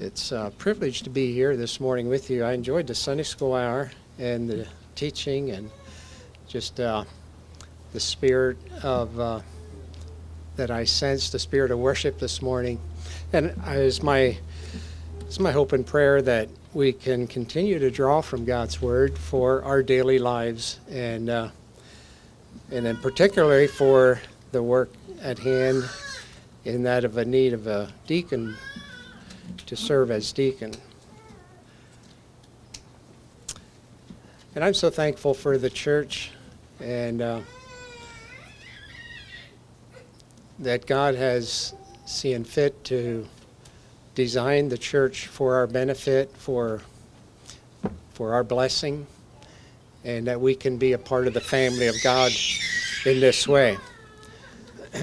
It's a privilege to be here this morning with you. I enjoyed the Sunday school hour and the teaching and just uh, the spirit of uh, that I sensed, the spirit of worship this morning. And it's my it's my hope and prayer that we can continue to draw from God's word for our daily lives and uh, and then particularly for the work at hand in that of a need of a deacon to serve as deacon. And I'm so thankful for the church and uh, that God has seen fit to design the church for our benefit, for, for our blessing, and that we can be a part of the family of God in this way.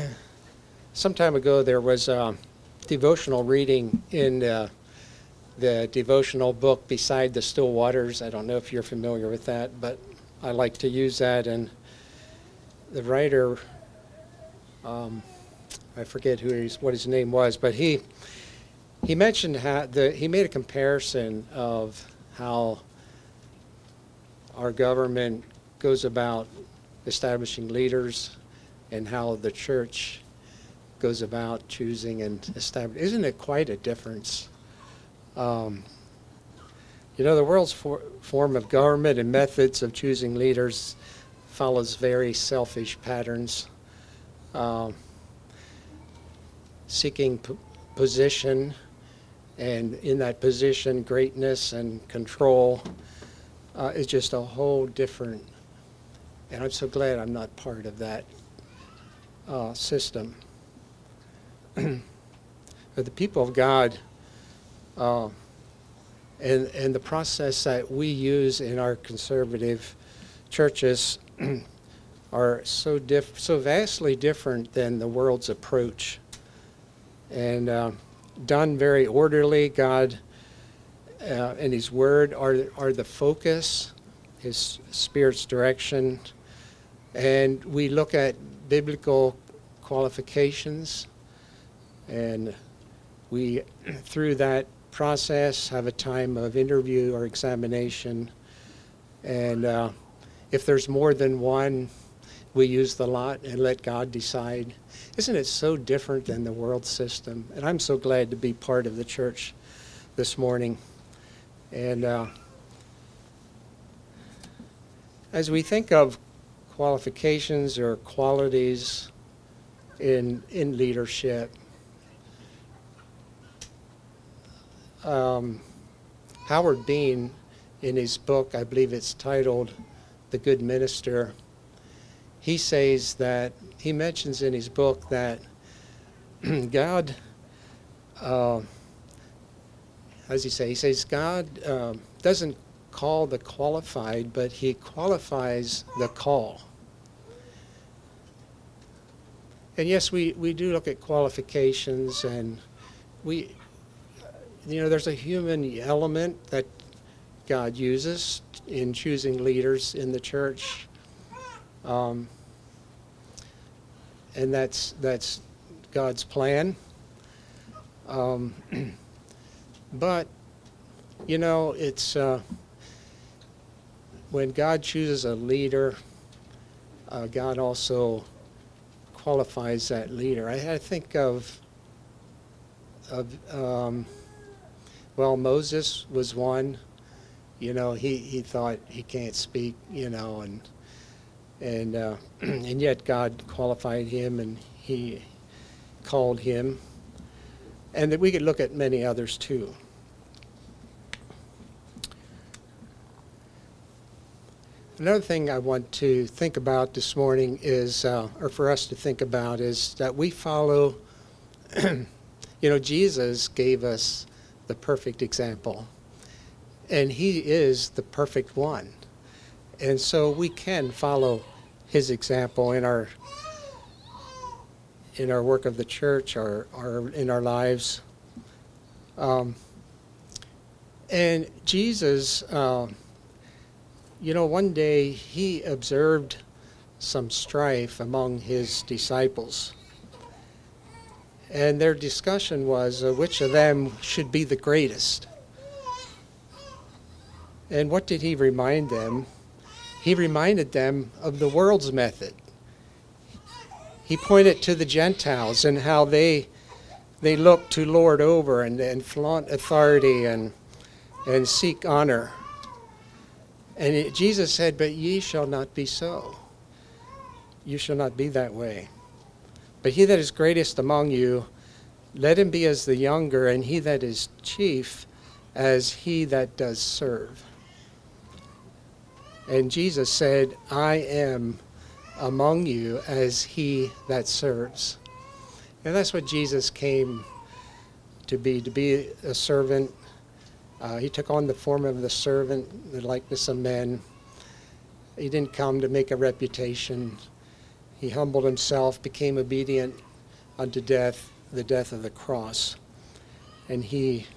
Some time ago, there was a devotional reading in uh, the devotional book Beside the Still Waters. I don't know if you're familiar with that, but I like to use that. And the writer, um, I forget who he's, what his name was, but he he mentioned how the, he made a comparison of how our government goes about establishing leaders and how the church goes about choosing and establishing. Isn't it quite a difference? Um, you know, the world's for, form of government and methods of choosing leaders follows very selfish patterns, um, seeking p- position, and in that position, greatness and control uh, is just a whole different. And I'm so glad I'm not part of that uh, system. the people of God uh, and, and the process that we use in our conservative churches are so diff- so vastly different than the world's approach, and uh, done very orderly. God uh, and His Word are are the focus, His Spirit's direction, and we look at biblical qualifications, and we through that process have a time of interview or examination, and uh, if there's more than one, we use the lot and let God decide. Isn't it so different than the world system? And I'm so glad to be part of the church this morning. And uh, as we think of qualifications or qualities in in leadership, um, Howard Bean, in his book, I believe it's titled "The Good Minister," he says that he mentions in his book that God, uh, does he say? He says God uh, doesn't call the qualified, but he qualifies the call. And yes, we, we do look at qualifications, and we, you know, there's a human element that God uses in choosing leaders in the church. Um, and that's that's God's plan. Um, but you know, it's uh, when God chooses a leader, uh, God also qualifies that leader. I, I think of of um, well, Moses was one. You know, he, he thought he can't speak. You know, and and uh, and yet God qualified him, and He called him, and that we could look at many others too. Another thing I want to think about this morning is, uh, or for us to think about, is that we follow. you know, Jesus gave us the perfect example, and He is the perfect one. And so we can follow his example in our in our work of the church or, or in our lives. Um, and Jesus, uh, you know, one day he observed some strife among his disciples. And their discussion was uh, which of them should be the greatest. And what did he remind them? He reminded them of the world's method. He pointed to the Gentiles and how they they look to lord over and, and flaunt authority and and seek honor. And it, Jesus said, But ye shall not be so. You shall not be that way. But he that is greatest among you, let him be as the younger, and he that is chief as he that does serve. And Jesus said, I am among you as he that serves. And that's what Jesus came to be, to be a servant. Uh, he took on the form of the servant, the likeness of men. He didn't come to make a reputation. He humbled himself, became obedient unto death, the death of the cross. And he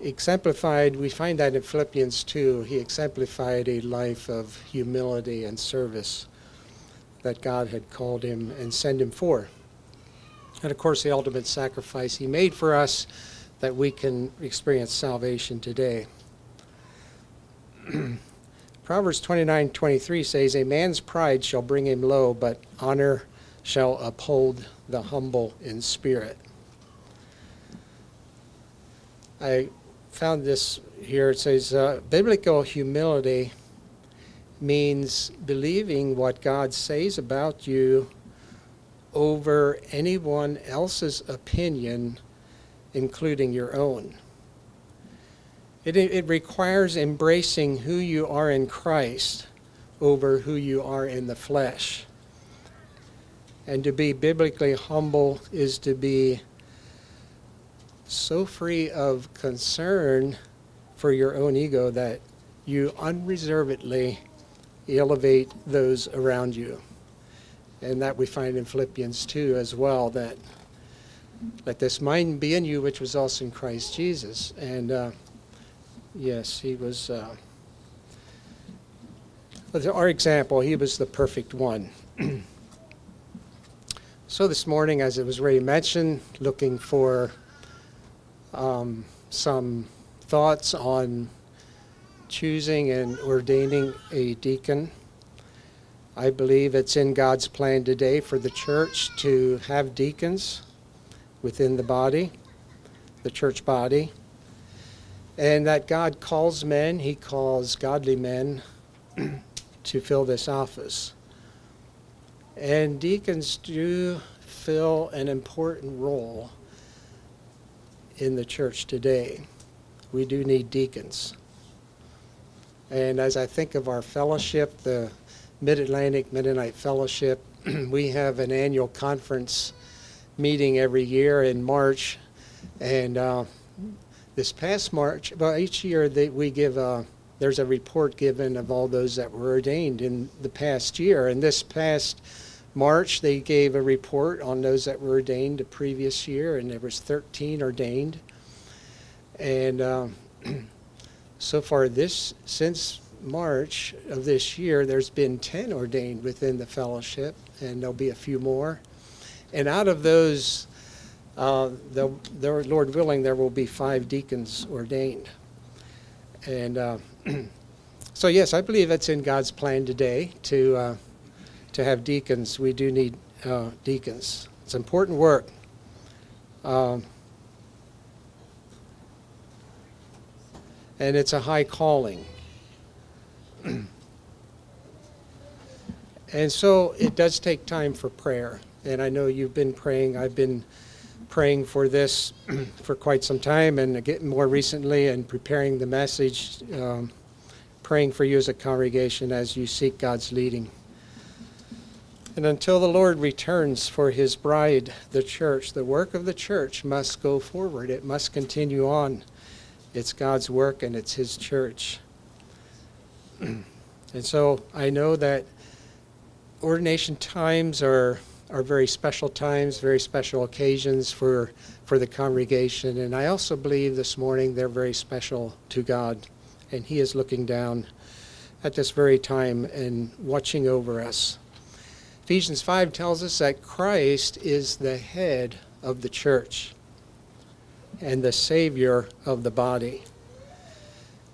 exemplified, we find that in Philippians 2, he exemplified a life of humility and service that God had called him and sent him for. And of course, the ultimate sacrifice he made for us that we can experience salvation today. Proverbs 29:23 says, "A man's pride shall bring him low, but honor shall uphold the humble in spirit." I found this here. It says, uh, "Biblical humility means believing what God says about you over anyone else's opinion, including your own. It, it requires embracing who you are in Christ over who you are in the flesh. And to be biblically humble is to be so free of concern for your own ego that you unreservedly elevate those around you. And that we find in Philippians 2 as well, that let this mind be in you, which was also in Christ Jesus. And uh, yes, he was, uh, our example, he was the perfect one. so this morning, as it was already mentioned, looking for um, some thoughts on choosing and ordaining a deacon. I believe it's in God's plan today for the church to have deacons within the body, the church body, and that God calls men, He calls godly men to fill this office. And deacons do fill an important role in the church today. We do need deacons. And as I think of our fellowship, the Mid Atlantic Mennonite Fellowship, we have an annual conference meeting every year in March. And uh, this past March, well, each year they, we give a, there's a report given of all those that were ordained in the past year. And this past March, they gave a report on those that were ordained the previous year, and there was 13 ordained. And uh, so far this since March of this year, there's been 10 ordained within the fellowship, and there'll be a few more. And out of those, uh, Lord willing, there will be five deacons ordained. And uh, so, yes, I believe it's in God's plan today to uh, to have deacons. We do need uh, deacons. It's important work. Um, and it's a high calling. and so it does take time for prayer. And I know you've been praying. I've been praying for this for quite some time, and getting more recently, and preparing the message, um, praying for you as a congregation as you seek God's leading. And until the Lord returns for his bride, the church, the work of the church must go forward. It must continue on. It's God's work and it's His church. and so I know that ordination times are, are very special times, very special occasions for, for the congregation. And I also believe this morning they're very special to God. And He is looking down at this very time and watching over us. Ephesians 5 tells us that Christ is the head of the church and the Savior of the body.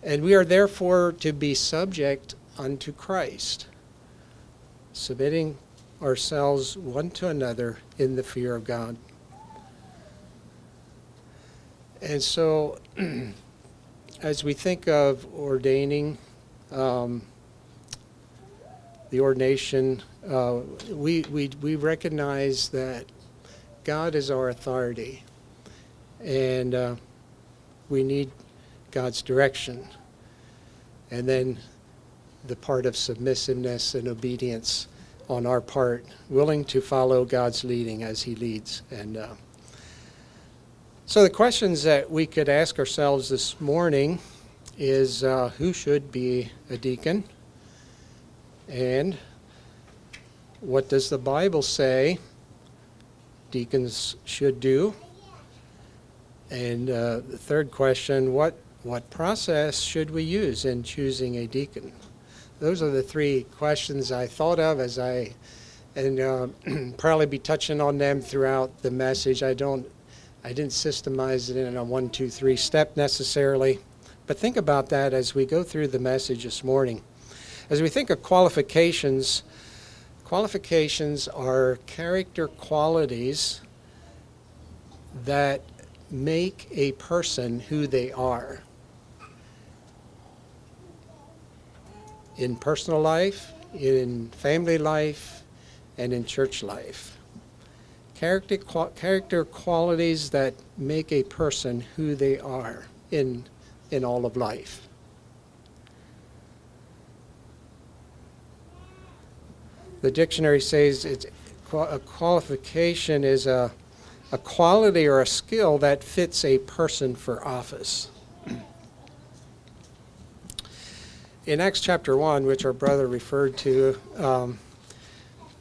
And we are therefore to be subject unto Christ, submitting ourselves one to another in the fear of God. And so, as we think of ordaining, um, the ordination, uh, we, we, we recognize that God is our authority, and uh, we need God's direction. And then the part of submissiveness and obedience on our part, willing to follow God's leading as He leads. And uh, so the questions that we could ask ourselves this morning is uh, who should be a deacon? And what does the Bible say deacons should do? And uh, the third question, what, what process should we use in choosing a deacon? Those are the three questions I thought of as I, and uh, probably be touching on them throughout the message. I don't, I didn't systemize it in a one, two, three step necessarily, but think about that as we go through the message this morning. As we think of qualifications, qualifications are character qualities that make a person who they are. In personal life, in family life, and in church life. Character, character qualities that make a person who they are in, in all of life. the dictionary says it's a qualification is a, a quality or a skill that fits a person for office. In Acts chapter 1, which our brother referred to, um,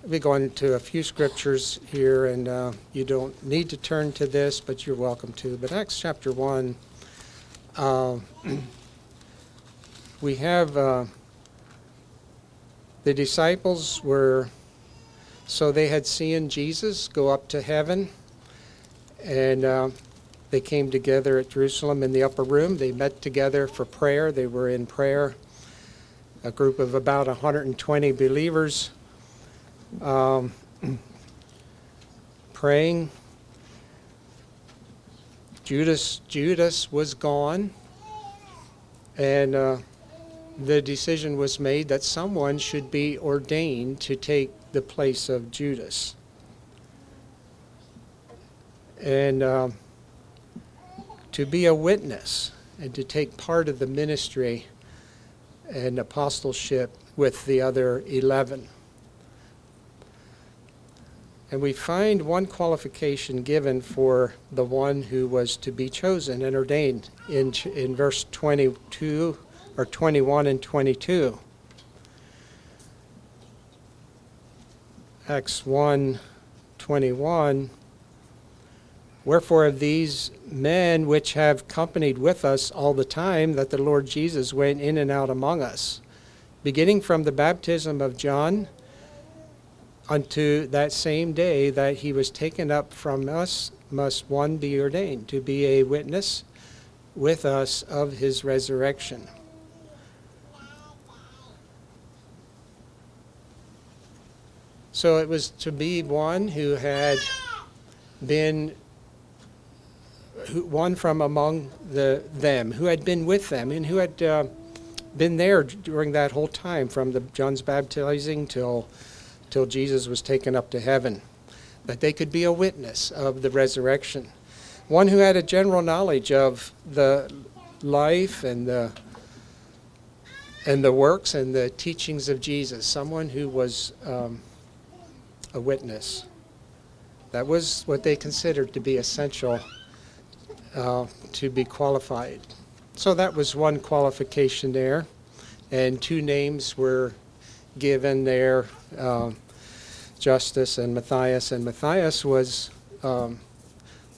we go into a few scriptures here, and uh, you don't need to turn to this, but you're welcome to. But Acts chapter 1, uh, we have. Uh, the disciples were, so they had seen Jesus go up to heaven, and uh, they came together at Jerusalem in the upper room. They met together for prayer. They were in prayer, a group of about 120 believers um, praying. Judas, Judas was gone, and uh, the decision was made that someone should be ordained to take the place of Judas. And uh, to be a witness and to take part of the ministry and apostleship with the other 11. And we find one qualification given for the one who was to be chosen and ordained in, in verse 22 or 21 and 22. Acts 1 21. Wherefore of these men which have companied with us all the time that the Lord Jesus went in and out among us, beginning from the baptism of John unto that same day that he was taken up from us, must one be ordained to be a witness with us of his resurrection. So it was to be one who had been one from among the them who had been with them and who had uh, been there during that whole time from the John's baptizing till till Jesus was taken up to heaven that they could be a witness of the resurrection one who had a general knowledge of the life and the and the works and the teachings of Jesus someone who was um, a witness. That was what they considered to be essential uh, to be qualified. So that was one qualification there. And two names were given there um, Justus and Matthias. And Matthias was, um,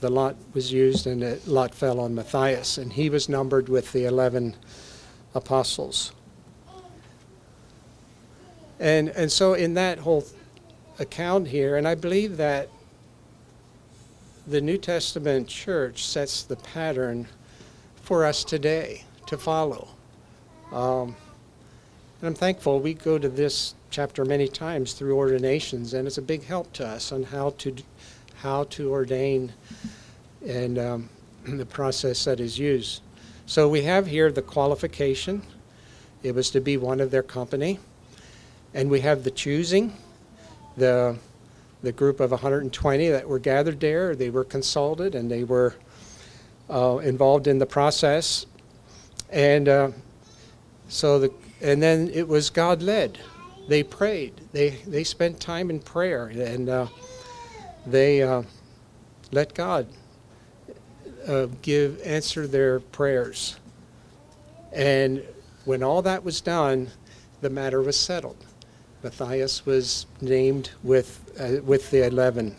the lot was used and the lot fell on Matthias. And he was numbered with the 11 apostles. And, and so in that whole account here, and I believe that the New Testament church sets the pattern for us today to follow. Um, and I'm thankful we go to this chapter many times through ordinations, and it's a big help to us on how to how to ordain and um, the process that is used. So we have here the qualification. It was to be one of their company, and we have the choosing, the the group of 120 that were gathered there. They were consulted and they were uh, involved in the process, and uh, so the and then it was God led. They prayed. They they spent time in prayer and uh, they uh, let God uh, give answer their prayers. And when all that was done, the matter was settled. Matthias was named with uh, with the eleven.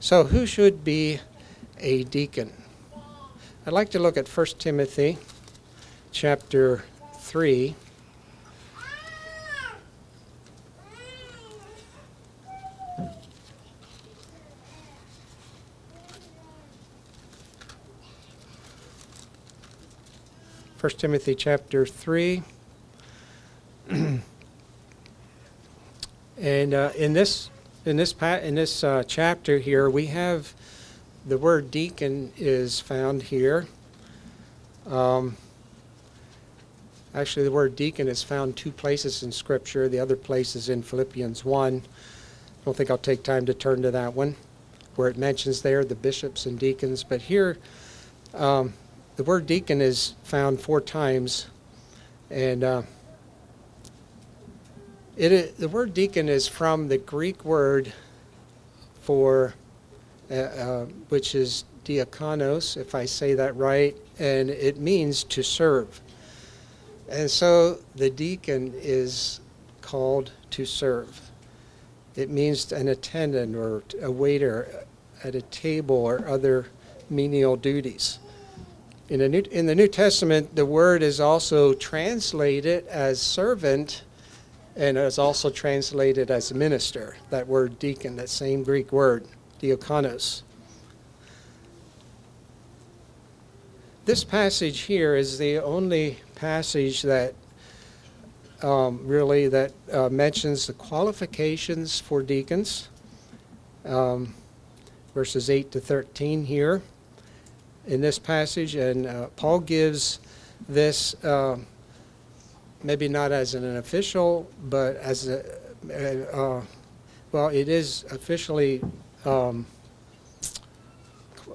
So who should be a deacon? I'd like to look at 1 Timothy chapter 3. First Timothy chapter 3. Uh, in this in this pa- in this uh, chapter here, we have the word deacon is found here. Um, actually, the word deacon is found two places in Scripture. The other place is in Philippians 1. I don't think I'll take time to turn to that one, where it mentions there the bishops and deacons. But here, um, the word deacon is found four times. And uh, it is, the word deacon is from the Greek word for uh, uh, which is diakonos, if I say that right, and it means to serve. And so the deacon is called to serve. It means an attendant or a waiter at a table or other menial duties. In New, in the New Testament, the word is also translated as servant and it's also translated as minister. That word deacon, that same Greek word diakonos. This passage here is the only passage that um, really that uh, mentions the qualifications for deacons. Um, verses 8 to 13 here in this passage, and uh, Paul gives this uh, maybe not as an official, but as a uh, well, it is officially um,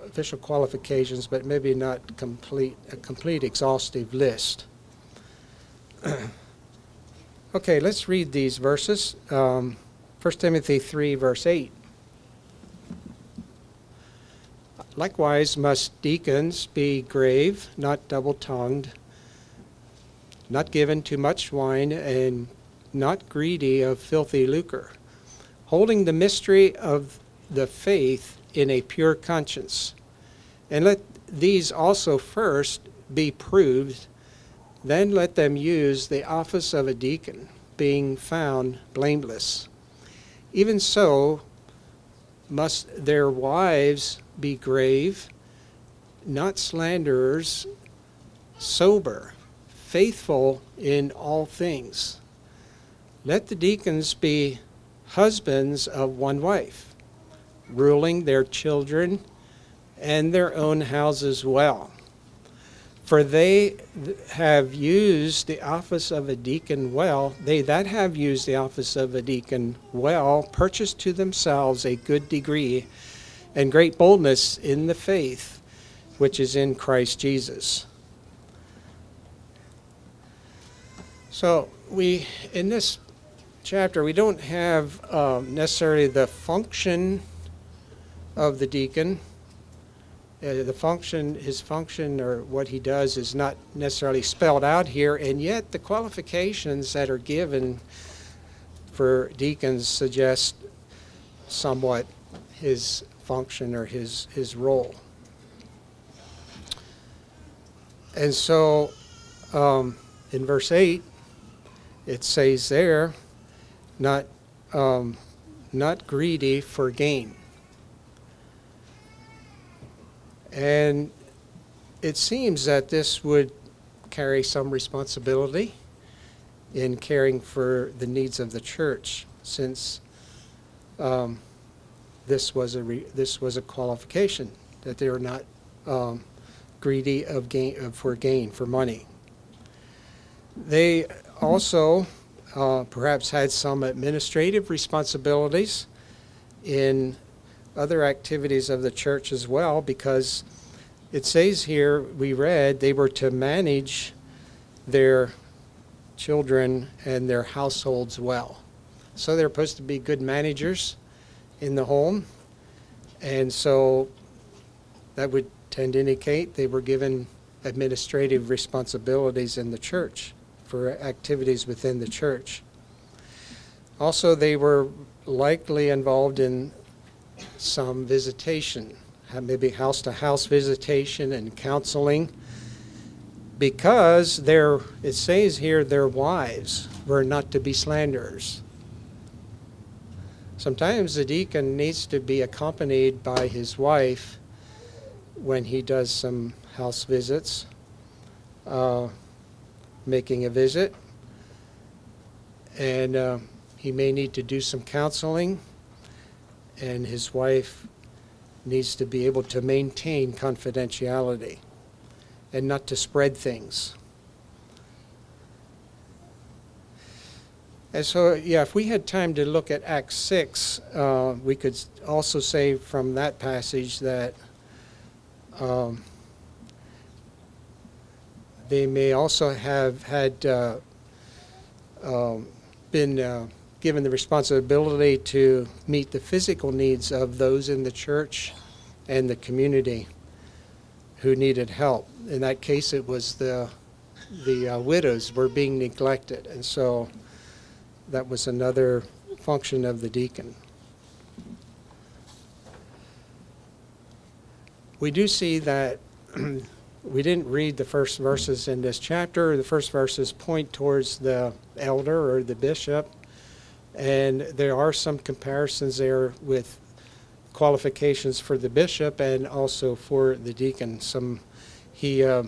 official qualifications, but maybe not complete a complete exhaustive list. okay, let's read these verses. Um, 1 Timothy 3, verse 8. Likewise, must deacons be grave, not double tongued, not given to much wine, and not greedy of filthy lucre, holding the mystery of the faith in a pure conscience. And let these also first be proved, then let them use the office of a deacon, being found blameless. Even so, must their wives be grave, not slanderers, sober, faithful in all things. Let the deacons be husbands of one wife ruling their children and their own houses well. For they have used the office of a deacon well, they that have used the office of a deacon well, purchased to themselves a good degree and great boldness in the faith which is in Christ Jesus. So, we, in this chapter, we don't have um, necessarily the function of the deacon. Uh, the function, his function or what he does is not necessarily spelled out here, and yet the qualifications that are given for deacons suggest somewhat his function or his, his role. And so um, in verse 8, it says there, not, um, not greedy for gain And it seems that this would carry some responsibility in caring for the needs of the church, since um, this was a re- this was a qualification that they were not um, greedy of gain of, for gain for money. They also uh, perhaps had some administrative responsibilities in other activities of the church as well, because it says here we read they were to manage their children and their households well. So they're supposed to be good managers in the home. And so that would tend to indicate they were given administrative responsibilities in the church for activities within the church. Also, they were likely involved in some visitation, maybe house to house visitation and counseling, because their, it says here, their wives were not to be slanderers. Sometimes the deacon needs to be accompanied by his wife when he does some house visits, uh, making a visit. And uh, he may need to do some counseling, and his wife needs to be able to maintain confidentiality and not to spread things. And so, yeah, if we had time to look at Acts 6, uh, we could also say from that passage that um, they may also have had uh, um, been uh, given the responsibility to meet the physical needs of those in the church and the community who needed help. In that case, it was the the uh, widows were being neglected, and so that was another function of the deacon. We do see that we didn't read the first verses in this chapter. The first verses point towards the elder or the bishop, and there are some comparisons there with qualifications for the bishop and also for the deacon. Some he uh,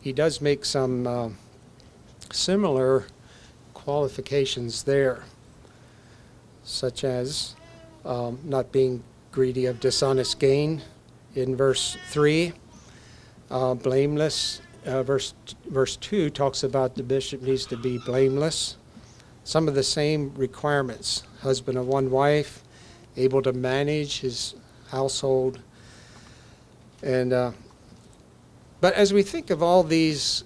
he does make some uh, similar qualifications there, such as um, not being greedy of dishonest gain in verse 3, uh, blameless. Uh, verse, verse 2 talks about the bishop needs to be blameless. Some of the same requirements husband of one wife, able to manage his household. And, uh, but as we think of all these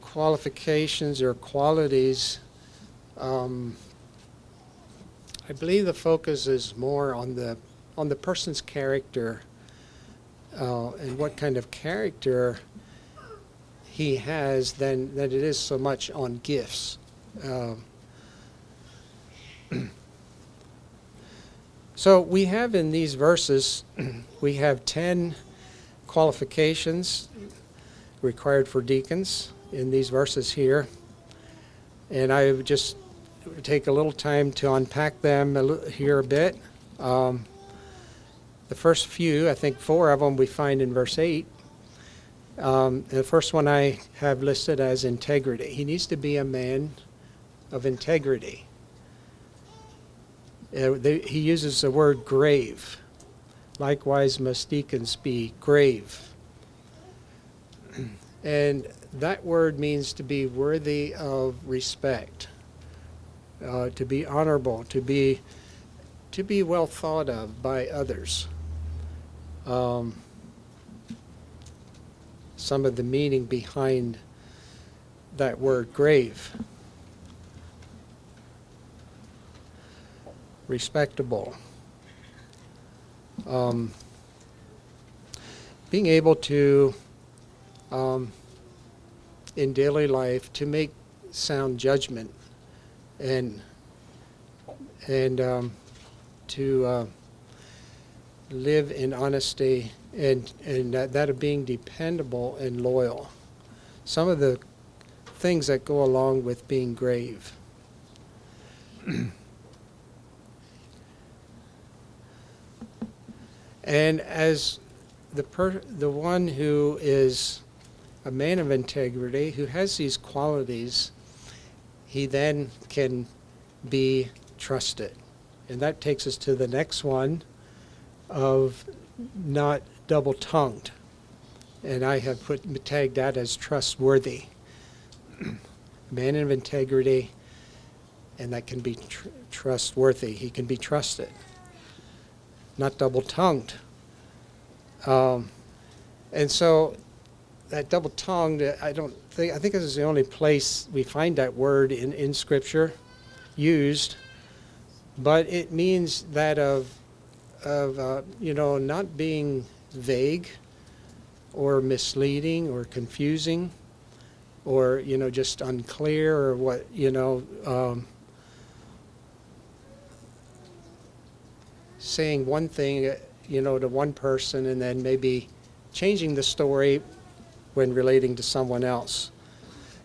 qualifications or qualities um, I believe the focus is more on the on the person's character uh, and what kind of character he has than than it is so much on gifts. Um, so we have in these verses, we have ten qualifications required for deacons in these verses here, and I would just take a little time to unpack them here a bit. Um, the first few, I think four of them, we find in verse 8. Um, the first one I have listed as integrity. He needs to be a man of integrity. Uh, he uses the word grave. Likewise, must deacons be grave. And that word means to be worthy of respect uh, to be honorable, to be to be well thought of by others. Um, some of the meaning behind that word grave. Respectable. Um, being able to, um, in daily life, to make sound judgment and and um, to uh, live in honesty and and that, that of being dependable and loyal. Some of the things that go along with being grave. and as the per, the one who is a man of integrity, who has these qualities, he then can be trusted. And that takes us to the next one of not double tongued. And I have put tagged that as trustworthy. man of integrity, and that can be tr- trustworthy. He can be trusted, not double tongued. Um, and so that double tongued, I don't think, I think this is the only place we find that word in, in Scripture used, but it means that of, of uh, you know, not being vague or misleading or confusing or, you know, just unclear or what, you know, um, saying one thing, you know, to one person and then maybe changing the story when relating to someone else.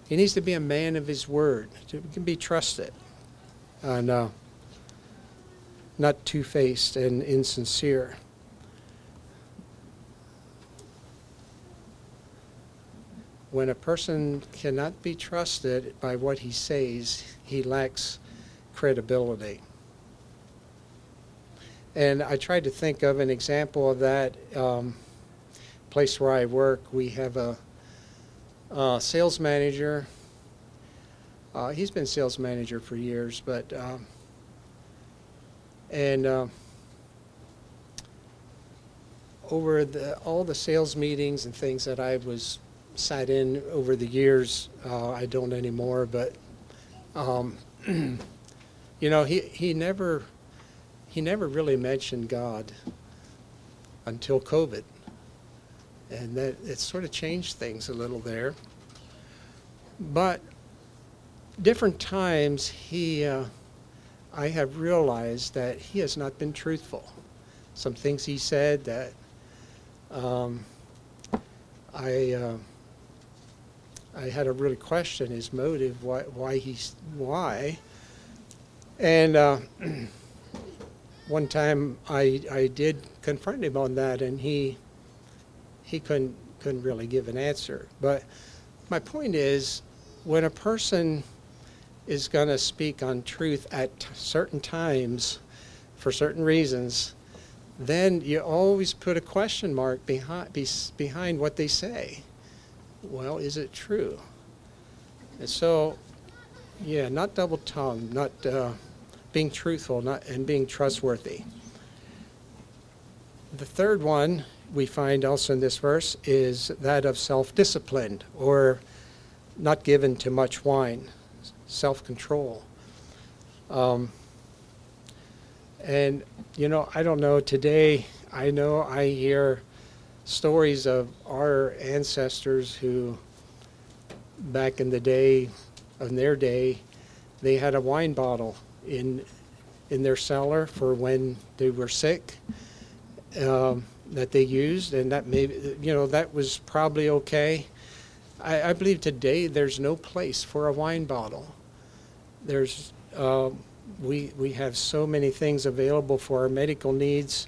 He needs to be a man of his word. He can be trusted. And uh, not two faced and insincere. When a person cannot be trusted by what he says, he lacks credibility. And I tried to think of an example of that. Um, place where I work, we have a, a sales manager. Uh, he's been sales manager for years, but um, and uh, over the all the sales meetings and things that I was sat in over the years, uh, I don't anymore. But um, you know, he he never he never really mentioned God until COVID and that it sort of changed things a little there. But different times he, uh, I have realized that he has not been truthful. Some things he said that um, I, uh, I had to really question his motive, why, why he's why. And uh, one time I, I did confront him on that, and he he couldn't couldn't really give an answer. But my point is, when a person is going to speak on truth at t- certain times for certain reasons, then you always put a question mark behind be, behind what they say. Well, is it true? And so, yeah, not double tongued, not uh, being truthful, not and being trustworthy. The third one we find also in this verse is that of self disciplined or not given to much wine, self control. Um, and, you know, I don't know, today I know I hear stories of our ancestors who, back in the day, in their day, they had a wine bottle in in their cellar for when they were sick. Um, that they used, and that maybe you know that was probably okay. I, I believe today there's no place for a wine bottle. There's uh, we we have so many things available for our medical needs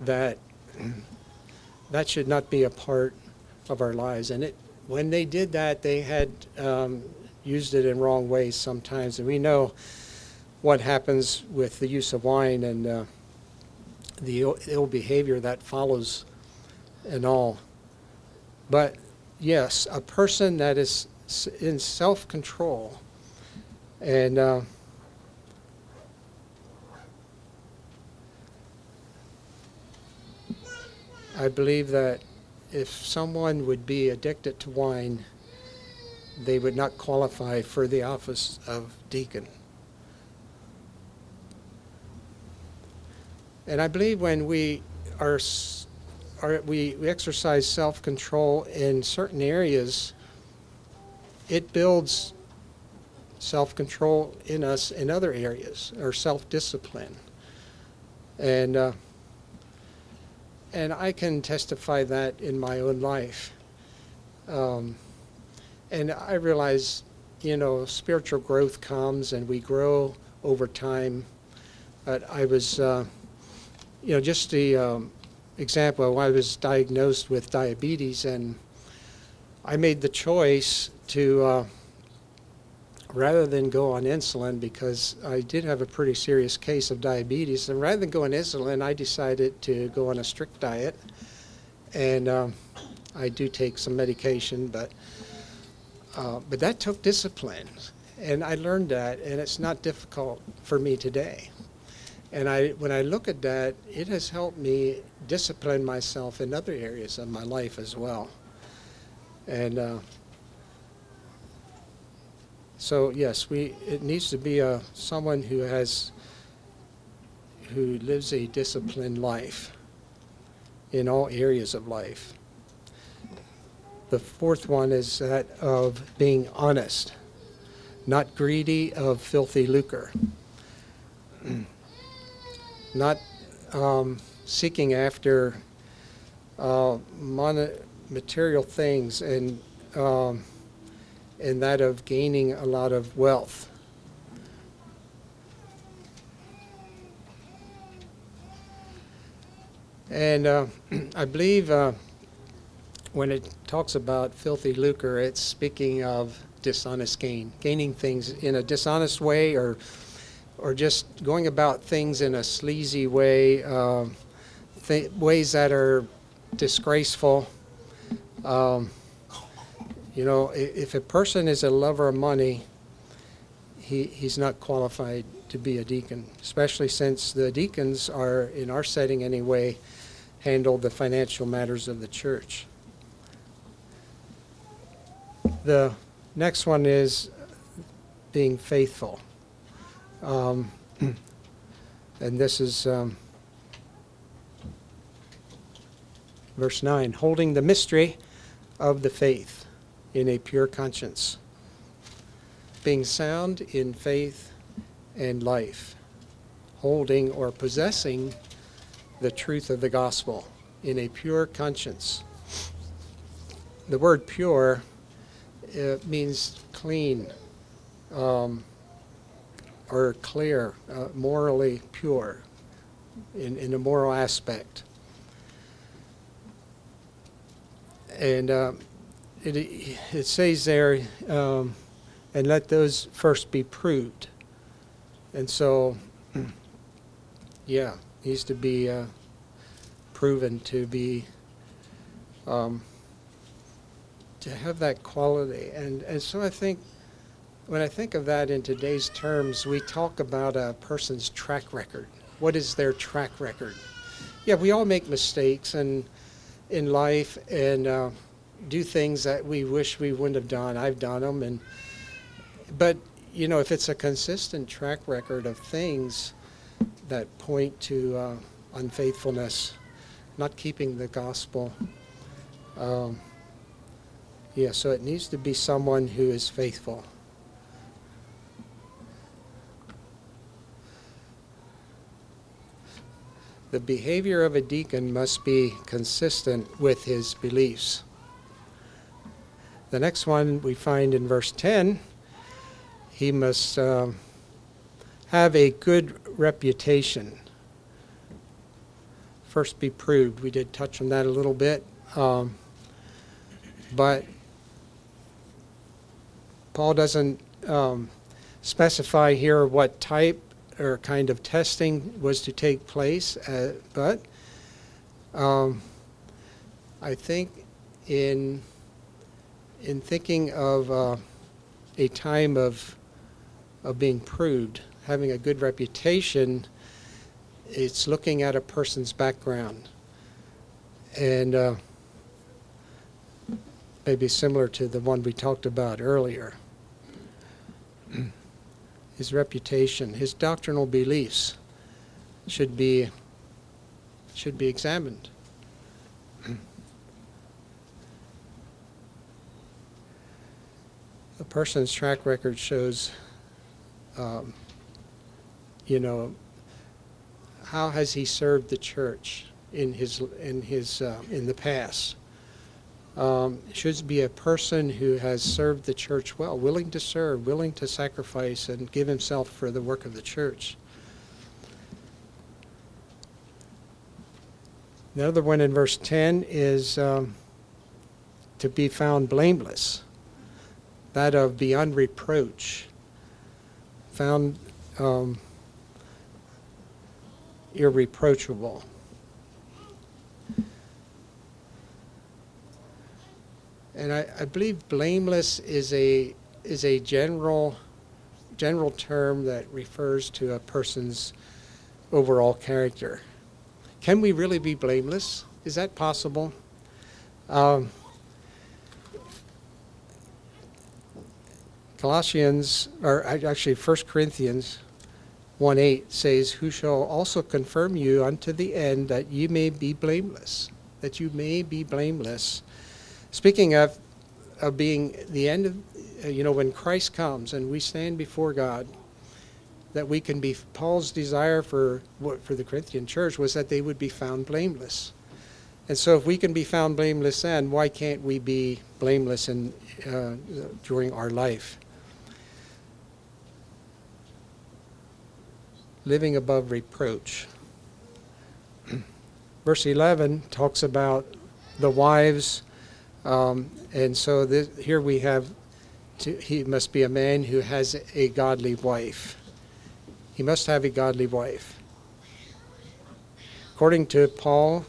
that that should not be a part of our lives. And it when they did that, they had um, used it in wrong ways sometimes, and we know what happens with the use of wine and. Uh, the Ill, Ill behavior that follows and all. But yes, a person that is in self control and uh, I believe that if someone would be addicted to wine, they would not qualify for the office of deacon. And I believe when we are, are we, we exercise self control in certain areas, it builds self control in us in other areas, or self discipline. And, uh, and I can testify that in my own life. Um, and I realize, you know, spiritual growth comes and we grow over time. But I was. Uh, you know, just the um, example, I was diagnosed with diabetes, and I made the choice to, uh, rather than go on insulin, because I did have a pretty serious case of diabetes, and rather than go on insulin, I decided to go on a strict diet. And um, I do take some medication, but uh, but that took discipline, and I learned that, and it's not difficult for me today. And I, when I look at that, it has helped me discipline myself in other areas of my life as well. And uh, so, yes, we it needs to be a someone who has who lives a disciplined life in all areas of life. The fourth one is that of being honest, not greedy of filthy lucre, not um, seeking after uh, material things and um, and that of gaining a lot of wealth. And uh, I believe uh, when it talks about filthy lucre, it's speaking of dishonest gain, gaining things in a dishonest way, or or just going about things in a sleazy way, uh, th- ways that are disgraceful. Um, you know, if a person is a lover of money, he, he's not qualified to be a deacon, especially since the deacons are, in our setting anyway, handle the financial matters of the church. The next one is being faithful. Um, and this is um, verse 9 holding the mystery of the faith in a pure conscience, being sound in faith and life, holding or possessing the truth of the gospel in a pure conscience. The word pure means clean um, or clear, uh, morally pure in, in a moral aspect. And uh, it, it says there, um, and let those first be proved. And so, yeah, needs to be uh, proven to be um, to have that quality. And and so I think when I think of that in today's terms, we talk about a person's track record. What is their track record? Yeah, we all make mistakes and in life and uh, do things that we wish we wouldn't have done. I've done them, and but you know, if it's a consistent track record of things that point to uh, unfaithfulness, not keeping the gospel. Um, yeah, so it needs to be someone who is faithful. The behavior of a deacon must be consistent with his beliefs. The next one we find in verse 10 he must um, have a good reputation. First, be proved. We did touch on that a little bit. Um, but Paul doesn't um, specify here what type or kind of testing was to take place, uh, but um, I think in in thinking of uh, a time of of being proved, having a good reputation, it's looking at a person's background. And uh, maybe similar to the one we talked about earlier. His reputation, his doctrinal beliefs should be should be examined. A person's track record shows um, you know, how has he served the church in his in his uh, in the past? Um, should be a person who has served the church well, willing to serve, willing to sacrifice, and give himself for the work of the church. The other one in verse 10 is um, to be found blameless, that of beyond reproach, found um, irreproachable. And I, I believe blameless is a is a general general term that refers to a person's overall character. Can we really be blameless? Is that possible? Um, Colossians, or actually 1 Corinthians 1 8 says, Who shall also confirm you unto the end that ye may be blameless. That you may be blameless. Speaking of, of being the end of, uh, you know, when Christ comes and we stand before God, that we can be, Paul's desire for, for the Corinthian church was that they would be found blameless. And so if we can be found blameless then, why can't we be blameless in, uh, during our life? Living above reproach. Verse 11 talks about the wives, um, and so this, here we have to, he must be a man who has a godly wife. He must have a godly wife. According to Paul,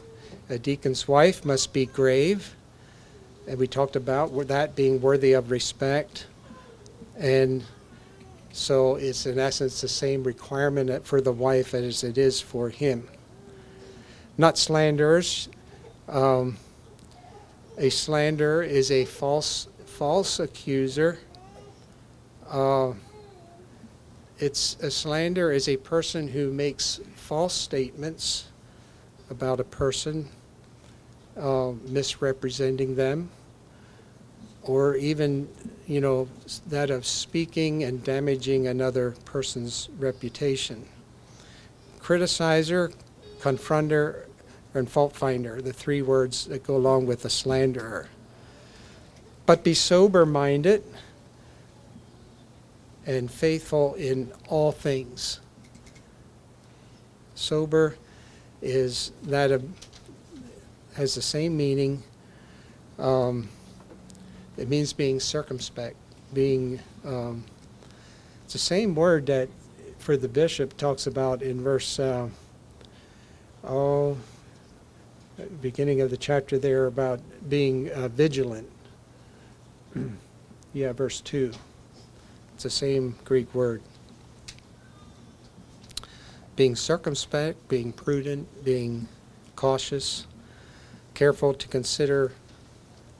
a deacon's wife must be grave, and we talked about that being worthy of respect. And so it's in essence the same requirement for the wife as it is for him. Not slanderers. Um, a slander is a false false accuser. Uh, it's a slander is a person who makes false statements about a person, uh, misrepresenting them, or even, you know, that of speaking and damaging another person's reputation. Criticizer, confronter, and fault finder, the three words that go along with a slanderer. But be sober minded and faithful in all things. Sober is that of, has the same meaning. Um, it means being circumspect, being. Um, it's the same word that for the bishop talks about in verse. Uh, oh, beginning of the chapter there about being uh, vigilant. yeah, verse two. It's the same Greek word. Being circumspect, being prudent, being cautious, careful to consider,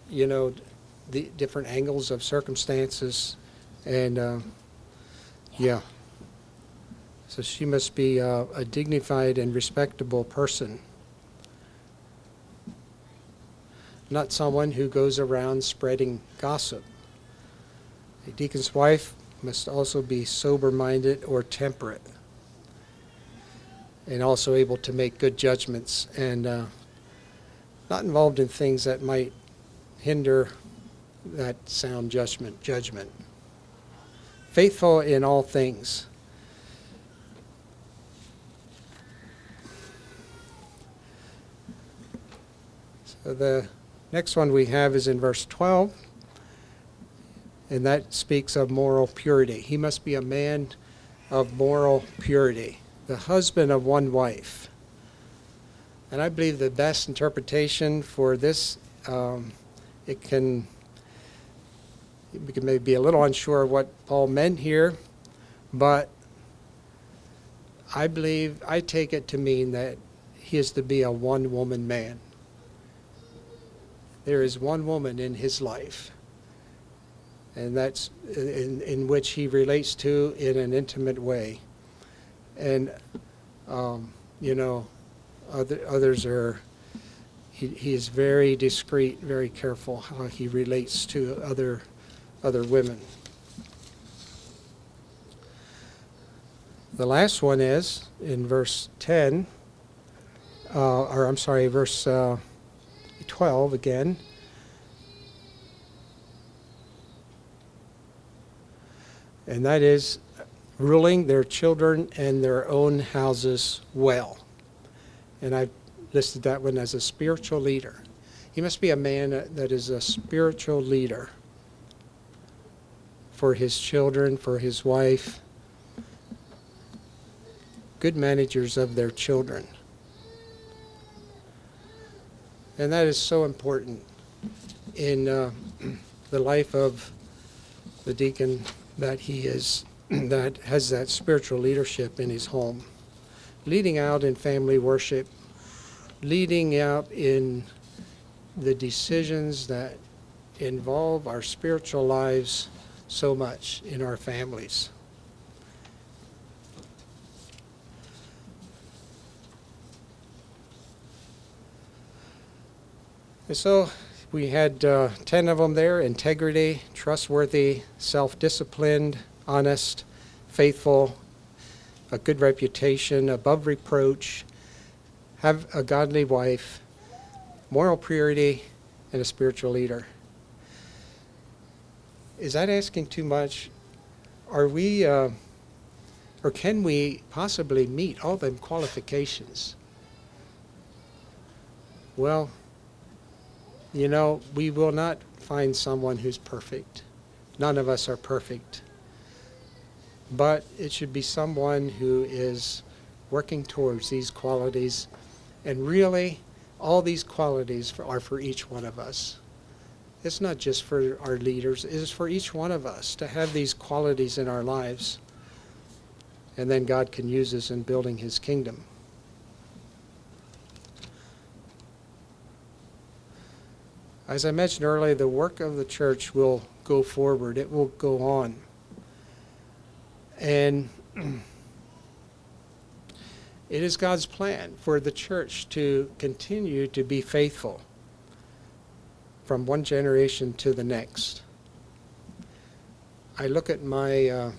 you know, the different angles of circumstances, and uh, yeah. So she must be uh, a dignified and respectable person, not someone who goes around spreading gossip. A deacon's wife must also be sober minded or temperate, and also able to make good judgments and uh, not involved in things that might hinder that sound judgment. Judgment. Faithful in all things. So the next one we have is in verse 12 and that speaks of moral purity. He must be a man of moral purity, the husband of one wife. And I believe the best interpretation for this, um, it can, we can maybe be a little unsure of what Paul meant here, but I believe, I take it to mean that he is to be a one woman man. There is one woman in his life and that's in, in which he relates to in an intimate way. And, um, you know, other, others are, he, he is very discreet, very careful how he relates to other, other women. The last one is in verse 10, uh, or I'm sorry, verse uh, 12 again. and that is ruling their children and their own houses well. And I've listed that one as a spiritual leader. He must be a man that is a spiritual leader for his children, for his wife, good managers of their children. And that is so important in uh, the life of the deacon that he is that has that spiritual leadership in his home, leading out in family worship, leading out in the decisions that involve our spiritual lives so much in our families. And so we had uh, 10 of them there integrity, trustworthy, self disciplined, honest, faithful, a good reputation, above reproach, have a godly wife, moral purity, and a spiritual leader. Is that asking too much? Are we, uh, or can we possibly meet all them qualifications? Well, you know, we will not find someone who's perfect. None of us are perfect. But it should be someone who is working towards these qualities. And really, all these qualities are for each one of us. It's not just for our leaders, it is for each one of us to have these qualities in our lives. And then God can use us in building his kingdom. As I mentioned earlier, the work of the church will go forward, it will go on. And it is God's plan for the church to continue to be faithful from one generation to the next. I look at my uh,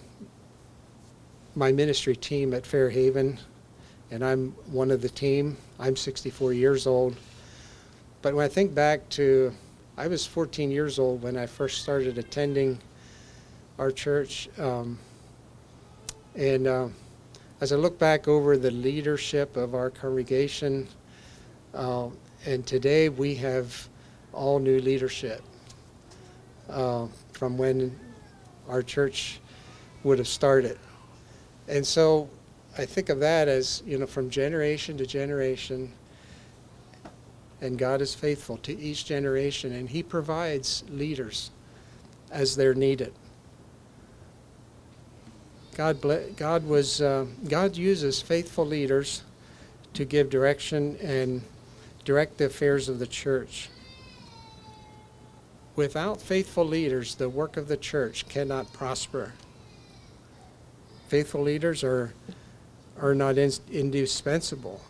my ministry team at Fairhaven, and I'm one of the team. I'm 64 years old. But when I think back to, I was 14 years old when I first started attending our church. Um, and uh, as I look back over the leadership of our congregation, uh, and today we have all new leadership uh, from when our church would have started. And so I think of that as, you know, from generation to generation, and God is faithful to each generation, and He provides leaders as they're needed. God, God was uh, God uses faithful leaders to give direction and direct the affairs of the church. Without faithful leaders, the work of the church cannot prosper. Faithful leaders are are not in, indispensable.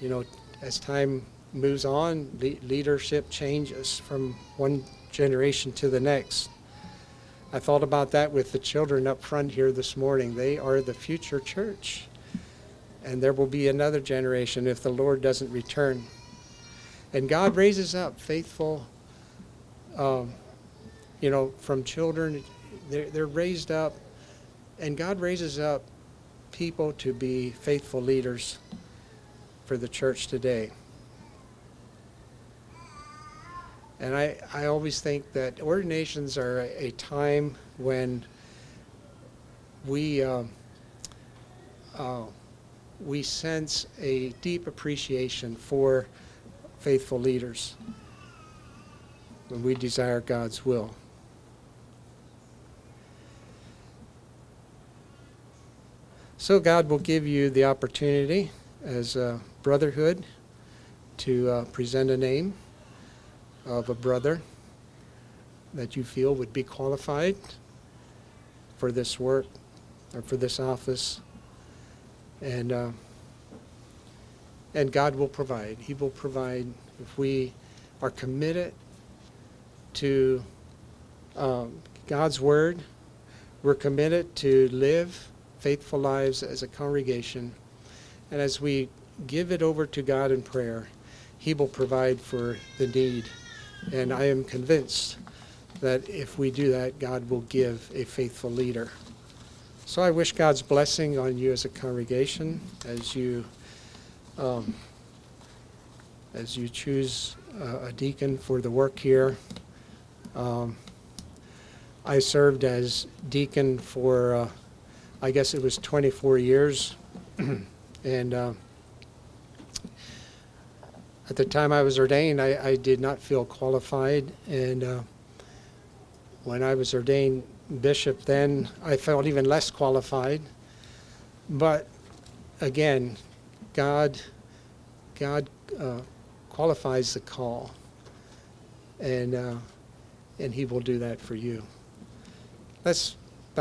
You know, as time moves on, le- leadership changes from one generation to the next. I thought about that with the children up front here this morning. They are the future church. And there will be another generation if the Lord doesn't return. And God raises up faithful, um, you know, from children. They're, they're raised up, and God raises up people to be faithful leaders for the church today. And I, I always think that ordinations are a, a time when we, um, uh, we sense a deep appreciation for faithful leaders when we desire God's will. So God will give you the opportunity as a brotherhood to uh, present a name of a brother that you feel would be qualified for this work or for this office. And, uh, and God will provide. He will provide if we are committed to um, God's Word. We're committed to live faithful lives as a congregation. And as we give it over to God in prayer, He will provide for the need. And I am convinced that if we do that, God will give a faithful leader. So I wish God's blessing on you as a congregation as you um, as you choose uh, a deacon for the work here. Um, I served as deacon for, uh, I guess it was 24 years. And uh, at the time I was ordained, I, I did not feel qualified. And uh, when I was ordained bishop then, I felt even less qualified. But again, God, God uh, qualifies the call, and uh, and He will do that for you. Let's